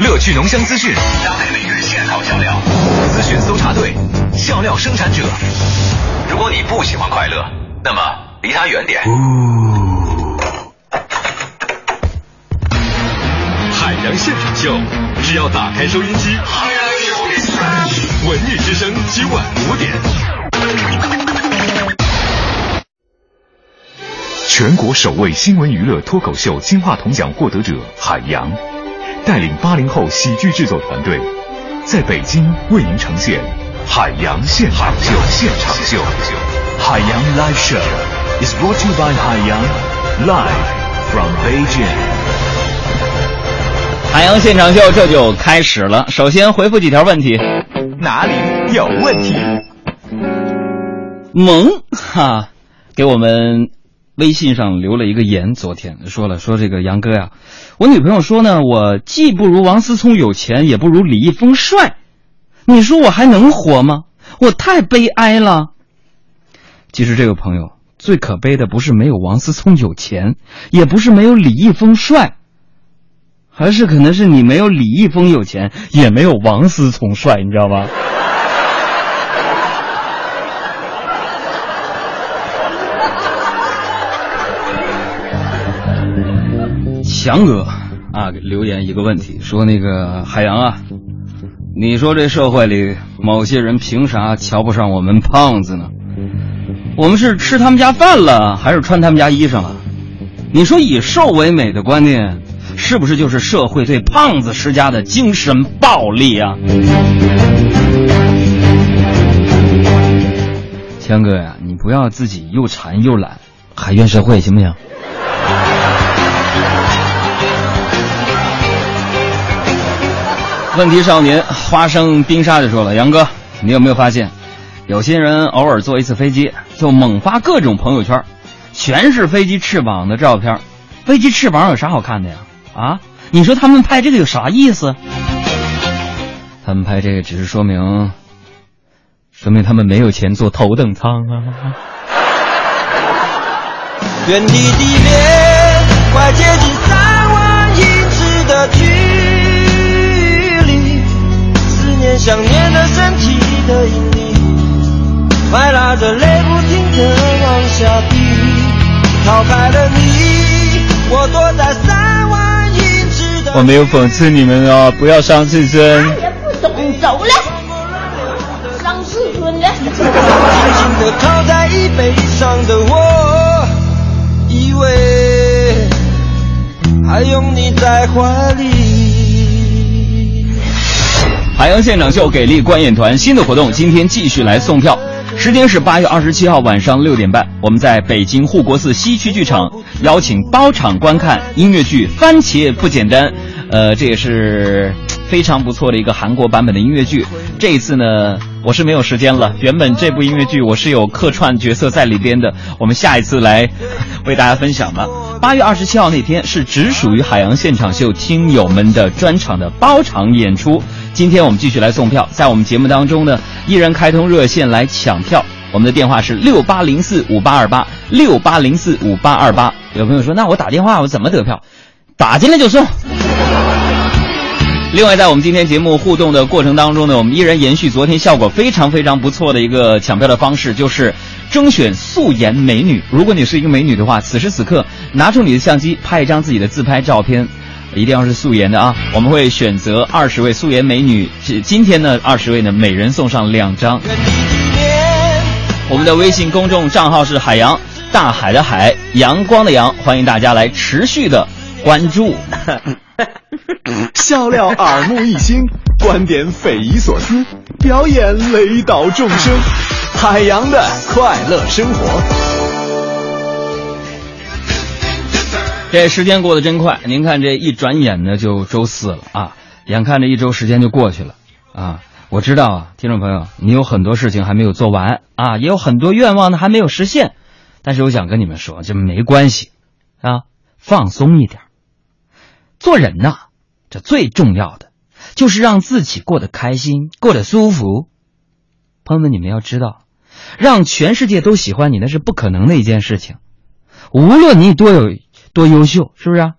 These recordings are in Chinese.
乐趣浓香资讯，搭配每日现淘笑料，资讯搜查队，笑料生产者。如果你不喜欢快乐，那么离他远点。海洋现场秀，只要打开收音机，文艺之声今晚五点。全国首位新闻娱乐脱口秀金话筒奖获得者海洋，带领八零后喜剧制作团队，在北京为您呈现海洋现场秀。现场秀，海洋 Live Show is brought to you by 海洋 Live from Beijing。海洋现场秀这就开始了。首先回复几条问题，哪里有问题？萌哈，给我们微信上留了一个言，昨天说了说这个杨哥呀，我女朋友说呢，我既不如王思聪有钱，也不如李易峰帅，你说我还能活吗？我太悲哀了。其实这个朋友最可悲的不是没有王思聪有钱，也不是没有李易峰帅。而是可能是你没有李易峰有钱，也没有王思聪帅，你知道吗？强哥啊，留言一个问题，说那个海洋啊，你说这社会里某些人凭啥瞧不上我们胖子呢？我们是吃他们家饭了，还是穿他们家衣裳了？你说以瘦为美的观念。是不是就是社会对胖子施加的精神暴力啊？强哥呀，你不要自己又馋又懒，还怨社会行不行？问题少年花生冰沙就说了：“杨哥，你有没有发现，有些人偶尔坐一次飞机，就猛发各种朋友圈，全是飞机翅膀的照片。飞机翅膀有啥好看的呀？”啊，你说他们拍这个有啥意思？他们拍这个只是说明，说明他们没有钱坐头等舱啊。原地地面快接近三万英尺的距想念的身体的引力，快拉着泪不停的往下滴，逃开了你，我躲在三万。我没有讽刺你们哦，不要伤自尊。也不懂，走了，伤自尊了。以为还拥你在怀里。海洋现场秀给力观演团新的活动，今天继续来送票。时间是八月二十七号晚上六点半，我们在北京护国寺西区剧场邀请包场观看音乐剧《番茄不简单》。呃，这也是非常不错的一个韩国版本的音乐剧。这一次呢，我是没有时间了。原本这部音乐剧我是有客串角色在里边的，我们下一次来为大家分享吧。八月二十七号那天是只属于海洋现场秀听友们的专场的包场演出。今天我们继续来送票，在我们节目当中呢，依然开通热线来抢票。我们的电话是六八零四五八二八六八零四五八二八。有朋友说，那我打电话我怎么得票？打进来就送。另外，在我们今天节目互动的过程当中呢，我们依然延续昨天效果非常非常不错的一个抢票的方式，就是征选素颜美女。如果你是一个美女的话，此时此刻拿出你的相机拍一张自己的自拍照片，一定要是素颜的啊！我们会选择二十位素颜美女，今天呢，二十位呢，每人送上两张。我们的微信公众账号是海洋大海的海阳光的阳，欢迎大家来持续的关注。笑料耳目一新，观点匪夷所思，表演雷倒众生，海洋的快乐生活。这时间过得真快，您看这一转眼呢就周四了啊，眼看着一周时间就过去了啊。我知道啊，听众朋友，你有很多事情还没有做完啊，也有很多愿望呢还没有实现，但是我想跟你们说，这没关系啊，放松一点。做人呐，这最重要的就是让自己过得开心，过得舒服。朋友们，你们要知道，让全世界都喜欢你那是不可能的一件事情。无论你多有多优秀，是不是啊？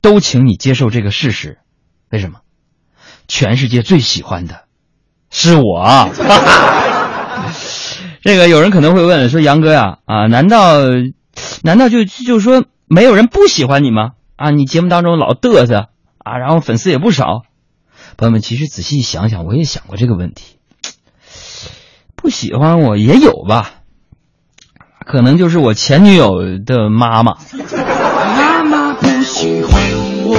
都请你接受这个事实。为什么？全世界最喜欢的是我。这个有人可能会问说：“杨哥呀，啊，难道难道就就说没有人不喜欢你吗？啊，你节目当中老嘚瑟啊，然后粉丝也不少。”朋友们，其实仔细想想，我也想过这个问题。不喜欢我也有吧，可能就是我前女友的妈妈。妈妈不喜欢我。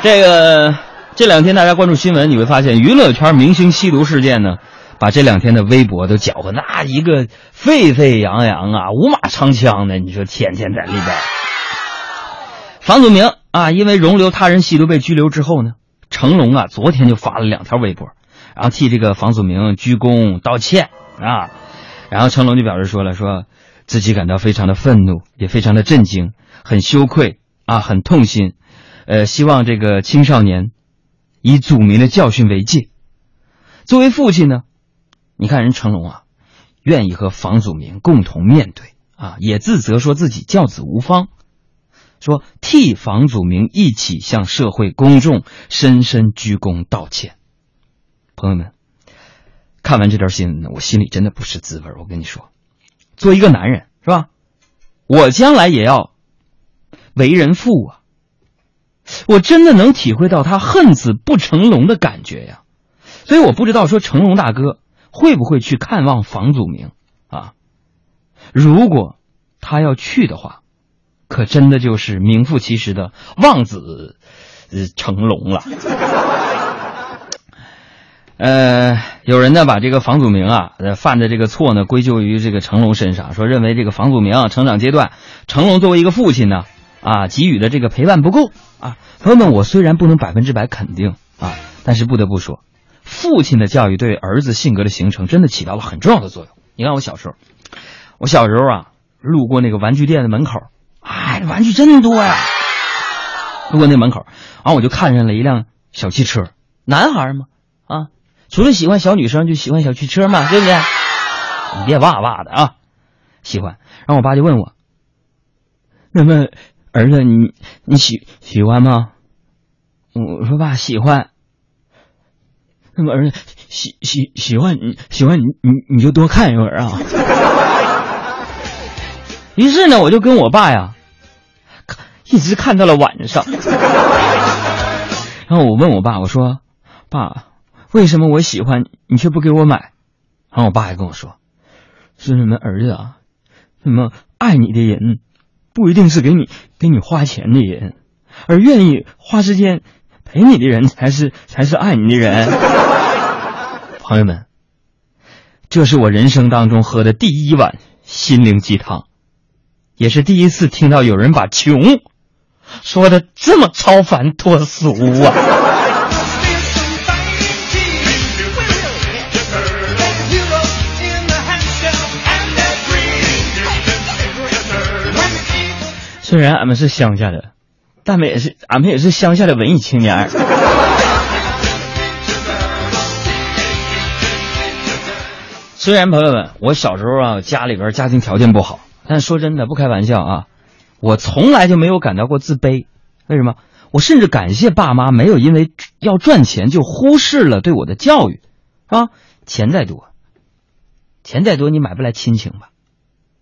这个这两天大家关注新闻，你会发现娱乐圈明星吸毒事件呢，把这两天的微博都搅和那一个沸沸扬扬啊，五马长枪的。你说天天在里边。房祖名啊，因为容留他人吸毒被拘留之后呢，成龙啊昨天就发了两条微博，然后替这个房祖名鞠躬道歉啊，然后成龙就表示说了，说自己感到非常的愤怒，也非常的震惊，很羞愧啊，很痛心，呃，希望这个青少年以祖名的教训为戒。作为父亲呢，你看人成龙啊，愿意和房祖名共同面对啊，也自责说自己教子无方。说替房祖名一起向社会公众深深鞠躬道歉。朋友们，看完这条新闻，我心里真的不是滋味我跟你说，做一个男人是吧？我将来也要为人父啊！我真的能体会到他恨子不成龙的感觉呀。所以我不知道说成龙大哥会不会去看望房祖名啊？如果他要去的话。可真的就是名副其实的望子成龙了。呃，有人呢把这个房祖名啊犯的这个错呢归咎于这个成龙身上，说认为这个房祖名成长阶段，成龙作为一个父亲呢啊给予的这个陪伴不够啊。朋友们，我虽然不能百分之百肯定啊，但是不得不说，父亲的教育对儿子性格的形成真的起到了很重要的作用。你看我小时候，我小时候啊路过那个玩具店的门口。哎，玩具真多呀！路过那门口，然后我就看上了一辆小汽车，男孩嘛，啊，除了喜欢小女生，就喜欢小汽车嘛，对不对？你别哇哇的啊，喜欢。然后我爸就问我：“那么儿子，你你喜喜欢吗？”我说：“爸，喜欢。”那么儿子喜喜喜欢你喜欢你你你就多看一会儿啊。于是呢，我就跟我爸呀。一直看到了晚上，然后我问我爸，我说：“爸，为什么我喜欢你却不给我买？”然后我爸还跟我说：“孙子们，儿子啊，什么爱你的人，不一定是给你给你花钱的人，而愿意花时间陪你的人才是才是爱你的人。”朋友们，这是我人生当中喝的第一碗心灵鸡汤，也是第一次听到有人把穷。说的这么超凡脱俗啊！虽然俺们是乡下的，但们也是俺们也是乡下的文艺青年。虽然朋友们，我小时候啊，家里边家庭条件不好，但说真的，不开玩笑啊。我从来就没有感到过自卑，为什么？我甚至感谢爸妈没有因为要赚钱就忽视了对我的教育，啊，钱再多，钱再多你买不来亲情吧，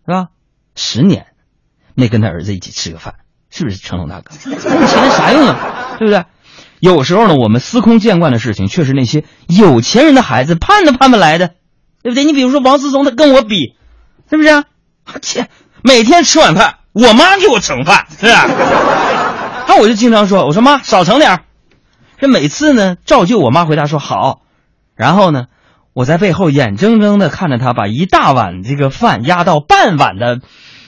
是吧？十年没跟他儿子一起吃个饭，是不是成龙大哥？那 钱啥用啊？对不对？有时候呢，我们司空见惯的事情，却是那些有钱人的孩子盼都盼不来的，对不对？你比如说王思聪，他跟我比，是不是？啊？切，每天吃晚饭。我妈给我盛饭，是吧？那我就经常说：“我说妈，少盛点这每次呢，照旧我妈回答说好。然后呢，我在背后眼睁睁的看着他把一大碗这个饭压到半碗的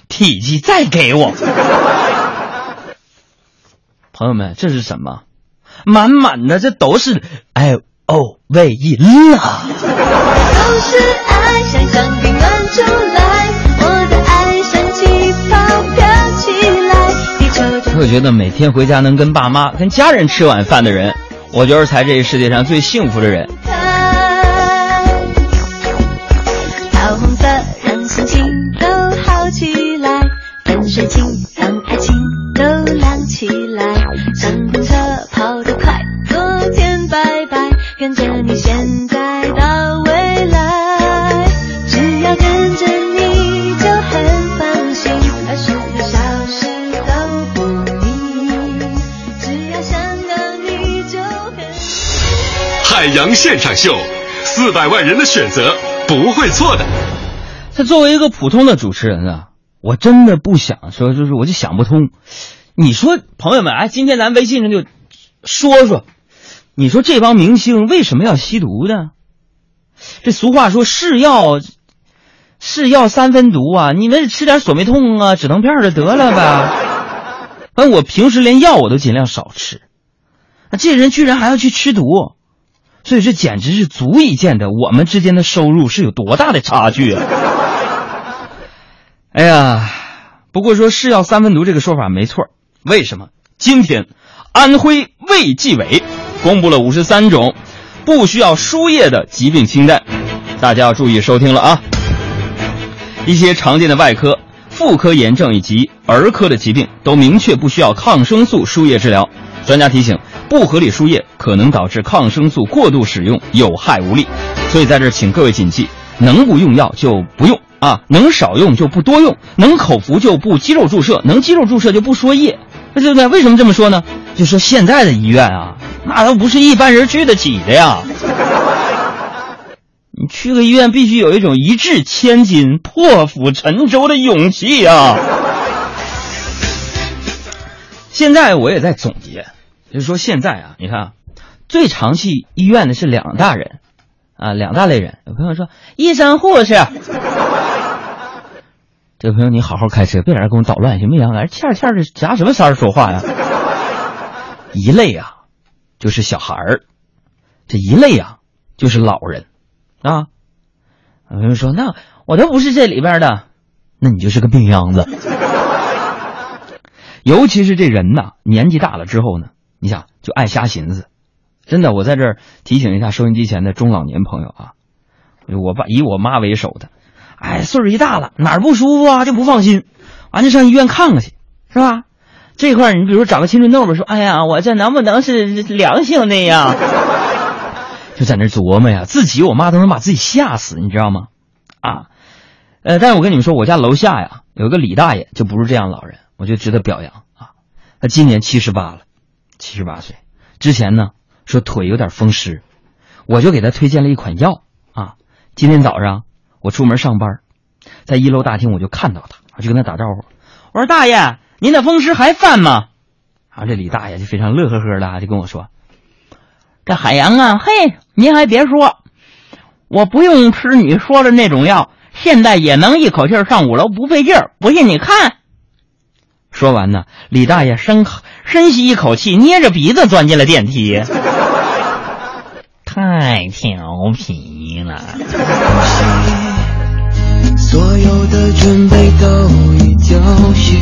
体积再给我。朋友们，这是什么？满满的，这都是 L O V E 啦。都是爱，像香槟乱出来，我的爱像气泡。我觉得每天回家能跟爸妈、跟家人吃晚饭的人，我觉得才这个世界上最幸福的人。现场秀，四百万人的选择不会错的。他作为一个普通的主持人啊，我真的不想说，就是我就想不通。你说，朋友们，哎，今天咱微信上就说说，你说这帮明星为什么要吸毒呢？这俗话说是药是药三分毒啊，你们吃点索美痛啊、止疼片就得了呗。反正我平时连药我都尽量少吃，啊，这人居然还要去吃毒，所以这简直是足以见得我们之间的收入是有多大的差距啊！哎呀，不过说是药三分毒这个说法没错。为什么？今天，安徽卫计委公布了五十三种不需要输液的疾病清单，大家要注意收听了啊！一些常见的外科、妇科炎症以及儿科的疾病都明确不需要抗生素输液治疗。专家提醒，不合理输液可能导致抗生素过度使用，有害无利。所以在这请各位谨记：能不用药就不用啊，能少用就不多用，能口服就不肌肉注射，能肌肉注射就不输液。对不对？为什么这么说呢？就说现在的医院啊，那都不是一般人去得起的呀。你去个医院，必须有一种一掷千金、破釜沉舟的勇气啊。现在我也在总结，就是说现在啊，你看，最常去医院的是两大人，啊，两大类人。有朋友说，医生、护士。这个朋友，你好好开车，别在这给我捣乱，行不行？来，欠欠的夹什么三儿说话呀？一类啊，就是小孩儿；这一类啊，就是老人啊。有朋友说，那我都不是这里边的，那你就是个病秧子。尤其是这人呐，年纪大了之后呢，你想就爱瞎寻思。真的，我在这儿提醒一下收音机前的中老年朋友啊，我爸以我妈为首的。哎，岁数一大了，哪儿不舒服啊就不放心，完就上医院看看去，是吧？这块你比如长个青春痘吧，说哎呀，我这能不能是良性的呀？就在那琢磨呀，自己我妈都能把自己吓死，你知道吗？啊，呃，但是我跟你们说，我家楼下呀有个李大爷，就不是这样老人，我就值得表扬啊。他今年七十八了，七十八岁，之前呢说腿有点风湿，我就给他推荐了一款药啊。今天早上。我出门上班，在一楼大厅我就看到他，我就跟他打招呼，我说：“大爷，您的风湿还犯吗？”然后这李大爷就非常乐呵呵的就跟我说：“这海洋啊，嘿，您还别说，我不用吃你说的那种药，现在也能一口气上五楼不费劲儿。不信你看。”说完呢，李大爷深深吸一口气，捏着鼻子钻进了电梯。太调皮了。所有的准备都已就绪，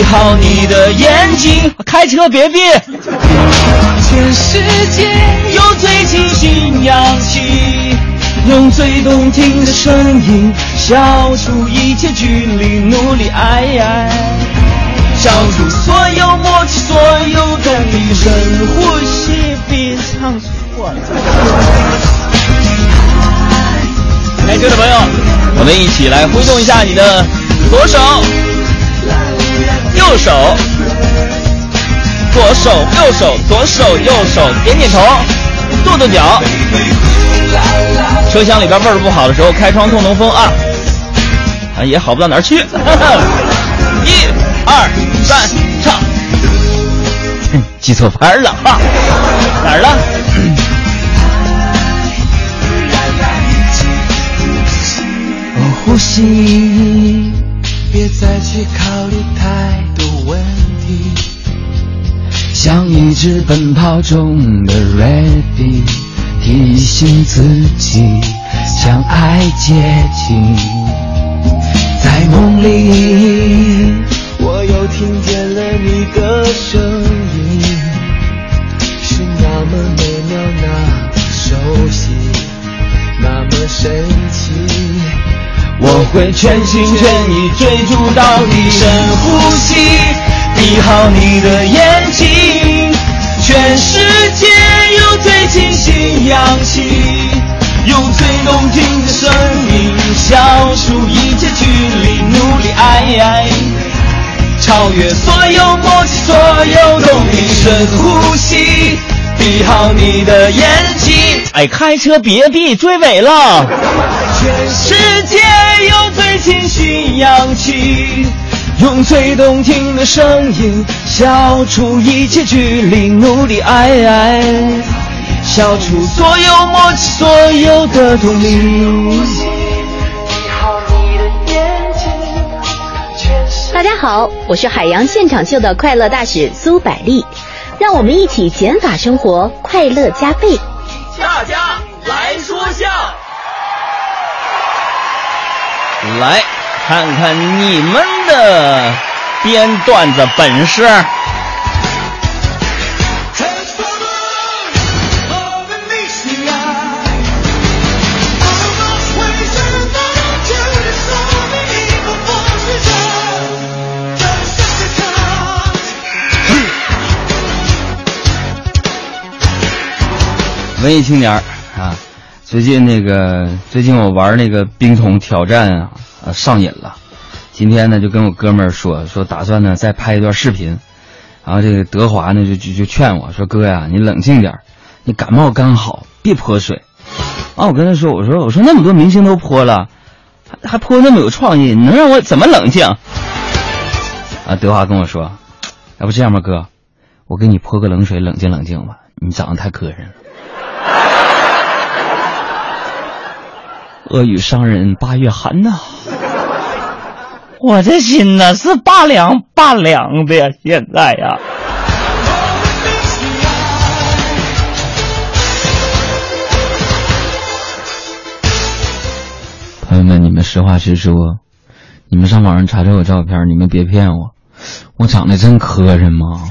闭好你的眼睛，开车别闭。全世界有最清新氧气，用最动听的声音消除一切距离，努力爱，消除所有默契，所有的你，深呼吸，别唱错了。开车的朋友，我们一起来挥动一下你的左手、右手。左手右手，左手右手，点点头，跺跺脚。车厢里边味儿不好的时候，开窗通通风啊，啊也好不到哪儿去。一、二、三，唱。记错拍了啊，哪儿了？呼吸，别再去考虑太多问题。像一只奔跑中的 rabbit，提醒自己向爱接近。在梦里，会全心全意追逐到底，深呼吸，闭好你的眼睛，全世界有最清新氧气，用最动听的声音消除一切距离，努力爱，超越所有默契，所有动力，深呼吸，闭好你的眼睛。哎，开车别闭，追尾了。全世界有新氧气，用最动听的声音消除一切距离，努力爱，消除所有默契，所有的动力。大家好，我是海洋现场秀的快乐大使苏百丽，让我们一起减法生活，快乐加倍。大家来说笑。来看看你们的编段子本事。文艺青年儿啊，最近那个，最近我玩那个冰桶挑战啊，呃，上瘾了。今天呢，就跟我哥们儿说说，打算呢再拍一段视频。然后这个德华呢，就就就劝我说：“哥呀，你冷静点儿，你感冒刚好，别泼水。”啊，我跟他说：“我说我说那么多明星都泼了，还还泼那么有创意，你能让我怎么冷静？”啊，德华跟我说：“要不这样吧，哥，我给你泼个冷水，冷静冷静吧。你长得太磕碜了。”恶语伤人八月寒呐，我这心呐是拔凉拔凉的呀，现在呀。朋友们，你们实话实说，你们上网上查查我照片，你们别骗我，我长得真磕碜吗？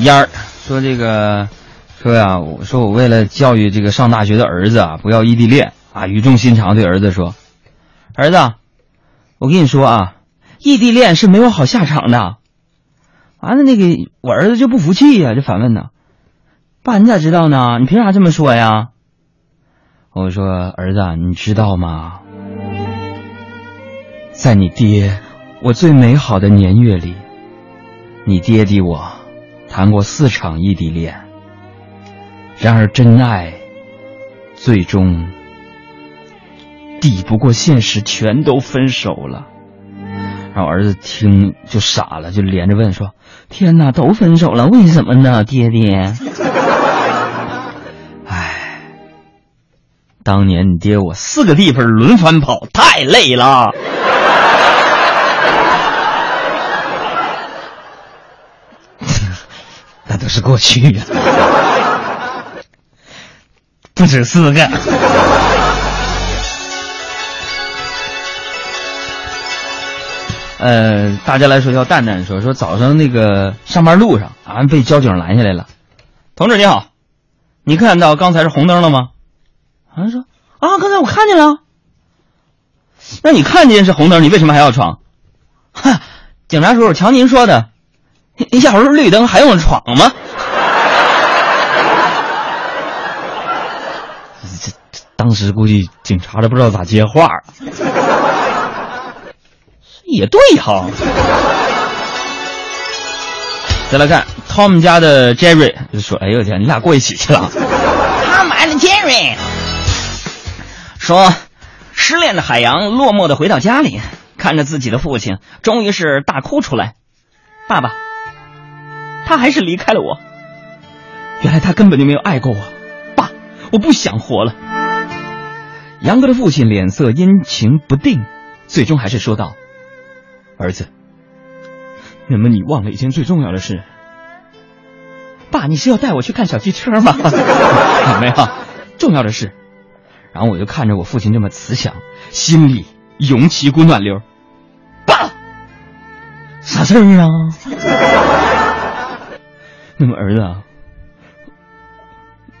烟儿说这个。说呀，我说我为了教育这个上大学的儿子啊，不要异地恋啊，语重心长对儿子说：“儿子，我跟你说啊，异地恋是没有好下场的。”完了，那个我儿子就不服气呀，就反问呢：“爸，你咋知道呢？你凭啥这么说呀？”我说：“儿子，你知道吗？在你爹我最美好的年月里，你爹地我谈过四场异地恋。”然而，真爱最终抵不过现实，全都分手了。然后儿子听就傻了，就连着问说：“天哪，都分手了，为什么呢，爹爹？” 哎，当年你爹我四个地方轮番跑，太累了。那都是过去了。只四个。呃，大家来说，叫蛋蛋说说早上那个上班路上啊，被交警拦下来了。同志你好，你看到刚才是红灯了吗？好像说啊，刚才我看见了。那你看见是红灯，你为什么还要闯？哈，警察叔叔，瞧您说的，你小时候绿灯还用闯吗？当时估计警察都不知道咋接话，也对哈。再来看 Tom 家的 Jerry 就说：“哎呦天，你俩过一起去了。” Tom and Jerry 说：“失恋的海洋落寞的回到家里，看着自己的父亲，终于是大哭出来。爸爸，他还是离开了我。原来他根本就没有爱过我。爸，我不想活了。”杨哥的父亲脸色阴晴不定，最终还是说道：“儿子，那么你忘了一件最重要的事。爸，你是要带我去看小汽车吗？没有，重要的是。然后我就看着我父亲这么慈祥，心里涌起一股暖流。爸，啥事儿啊？那么儿子，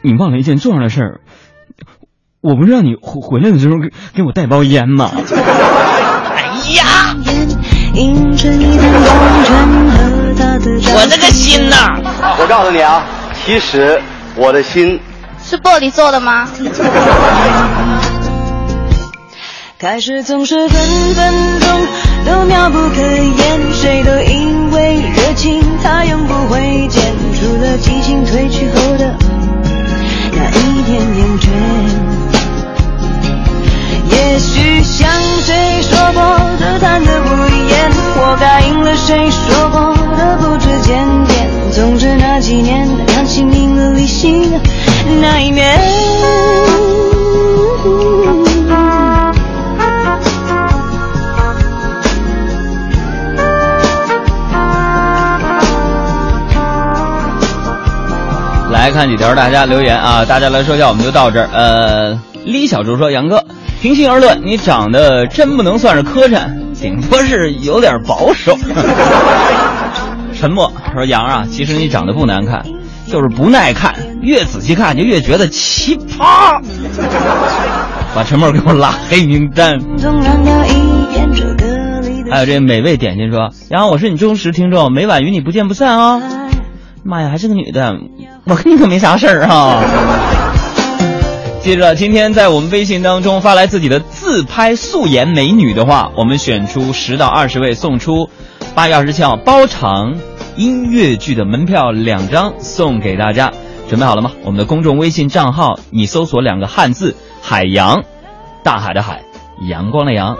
你忘了一件重要的事儿。我不是让你回回来的时候给给我带包烟吗？哎呀！我这个心呐！我告诉你啊，其实我的心是玻璃做的吗？开始总是分分钟都妙不可言，谁都因为热情它永不会减，除了激情褪去谁说过的不知检点。总之那几年，感情赢了理性那一面。来看几条大家留言啊，大家来说一下，我们就到这儿。呃，李小竹说：“杨哥。”平心而论，你长得真不能算是磕碜，顶多是有点保守。沉默说：“杨啊，其实你长得不难看，就是不耐看，越仔细看就越觉得奇葩。”把沉默给我拉黑名单。还有这美味点心说：“杨，我是你忠实听众，每晚与你不见不散哦。”妈呀，还是个女的，我跟你可没啥事儿啊。记着，今天在我们微信当中发来自己的自拍素颜美女的话，我们选出十到二十位，送出八月二十七号包场音乐剧的门票两张送给大家。准备好了吗？我们的公众微信账号，你搜索两个汉字“海洋”，大海的海，阳光的阳。